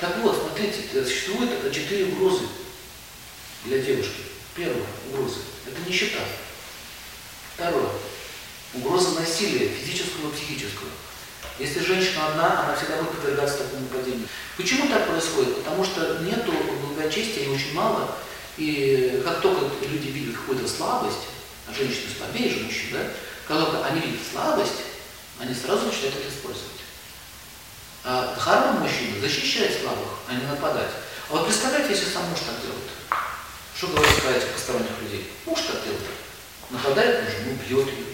Так вот, смотрите, существует это четыре угрозы для девушки. Первая угроза – это нищета. Второе – угроза насилия, физического и психического. Если женщина одна, она всегда будет подвергаться такому нападению. Почему так происходит? Потому что нету благочестия, и очень мало. И как только люди видят какую-то слабость, а женщины слабее же мужчин, да? Только они видят слабость, они сразу начинают это использовать. А дхарма мужчина защищает слабых, а не нападать. А вот представляете, если сам муж так делает. Что говорит про этих посторонних людей? Муж так делает. Нападает на жену, бьет ее.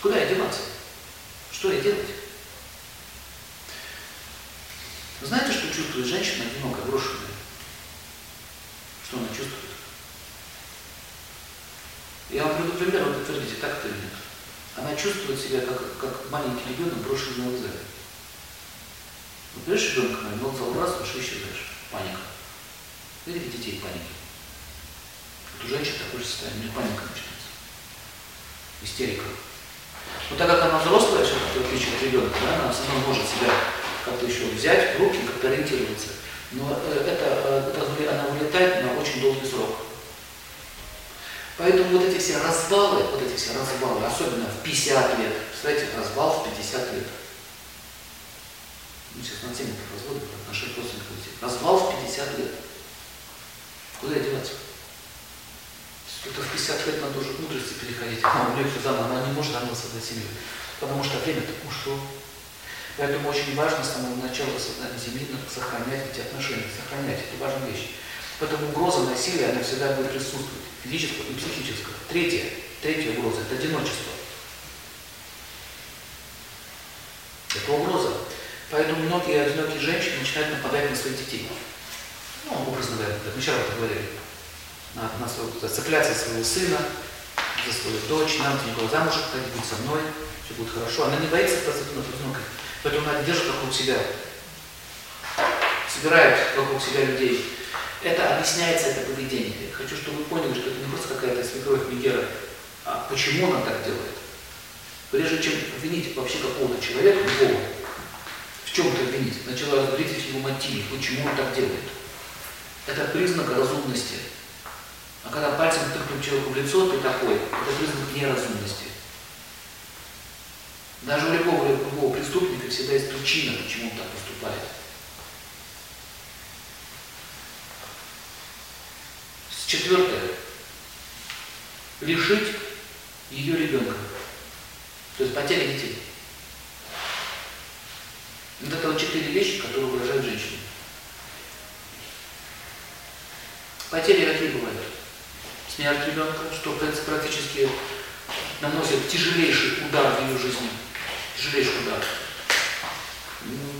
Куда ей деваться? Что ей делать? Знаете, что чувствует женщина одинокая, брошенная? Что она чувствует? Я вам пример, вы подтвердите, так это или нет. Она чувствует себя как, как маленький ребенок, брошенный на вокзале. Вот берешь ребенка, на вокзал раз, уши исчезаешь. Паника. Видите детей паники. Вот у женщин такое же состояние, паника начинается. Истерика. Но так как она взрослая, в отличие от ребенка, да, она все равно может себя как-то еще взять в руки, как-то ориентироваться. Но э, это, это, она вылетает на очень долгий срок. Поэтому вот эти все развалы, вот эти все развалы, особенно в 50 лет, представляете, развал в 50 лет. Ну, сейчас на теме развода, отношения родственников детей. Развал в 50 лет. Куда деваться? Это в 50 лет надо уже к мудрости переходить. А у нее все заново, она не может заново создать семью. Потому что время-то ушло. Поэтому очень важно с самого начала создания семьи сохранять эти отношения, сохранять. Это важная вещь. Поэтому угроза насилия, она всегда будет присутствовать, физического и психического. Третье, третья угроза – это одиночество. Это угроза. Поэтому многие одинокие женщины начинают нападать на своих детей. Ну, образно говоря, как мы вчера это говорили. На, на своего, цепляться своего сына, за свою дочь, нам никуда замуж ходить, будь со мной, все будет хорошо. Она не боится остаться одинокой. Поэтому она держит вокруг себя, собирает вокруг себя людей, это объясняется это поведение. Я хочу, чтобы вы поняли, что это не просто какая-то свекровь Мегера, а почему она так делает. Прежде чем обвинить вообще какого-то человека, любого, в чем-то обвинить, сначала разберитесь в его мотиве, почему он так делает. Это признак разумности. А когда пальцем тыкнут человеку в лицо, ты такой, это признак неразумности. Даже у любого, любого преступника всегда есть причина, почему он так поступает. Четвертое. Лишить ее ребенка. То есть потеря детей. Вот это вот четыре вещи, которые выражают женщину. Потери какие бывают? Смерть ребенка, что практически наносит тяжелейший удар в ее жизни. Тяжелейший удар.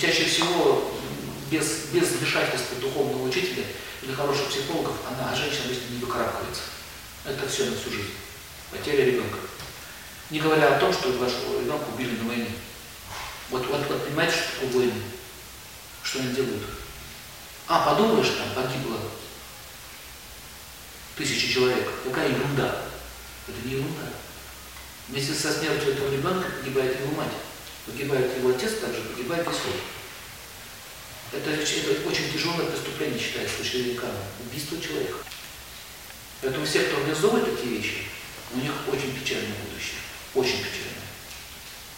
Чаще всего без, без вмешательства духовного учителя или хороших психологов, она, а женщина обычно не выкарабкивается. Это все на всю жизнь. Потеря ребенка. Не говоря о том, что вашего ребенка убили на войне. Вот, вот, вот понимаете, что такое войны? Что они делают? А, подумаешь, там погибло тысячи человек. Какая ерунда. Это не ерунда. Вместе со смертью этого ребенка погибает его мать. Погибает его отец, также погибает весь род. Это, это очень тяжелое преступление считается учениками. Убийство человека. Поэтому все, кто организовывает такие вещи, у них очень печальное будущее. Очень печальное.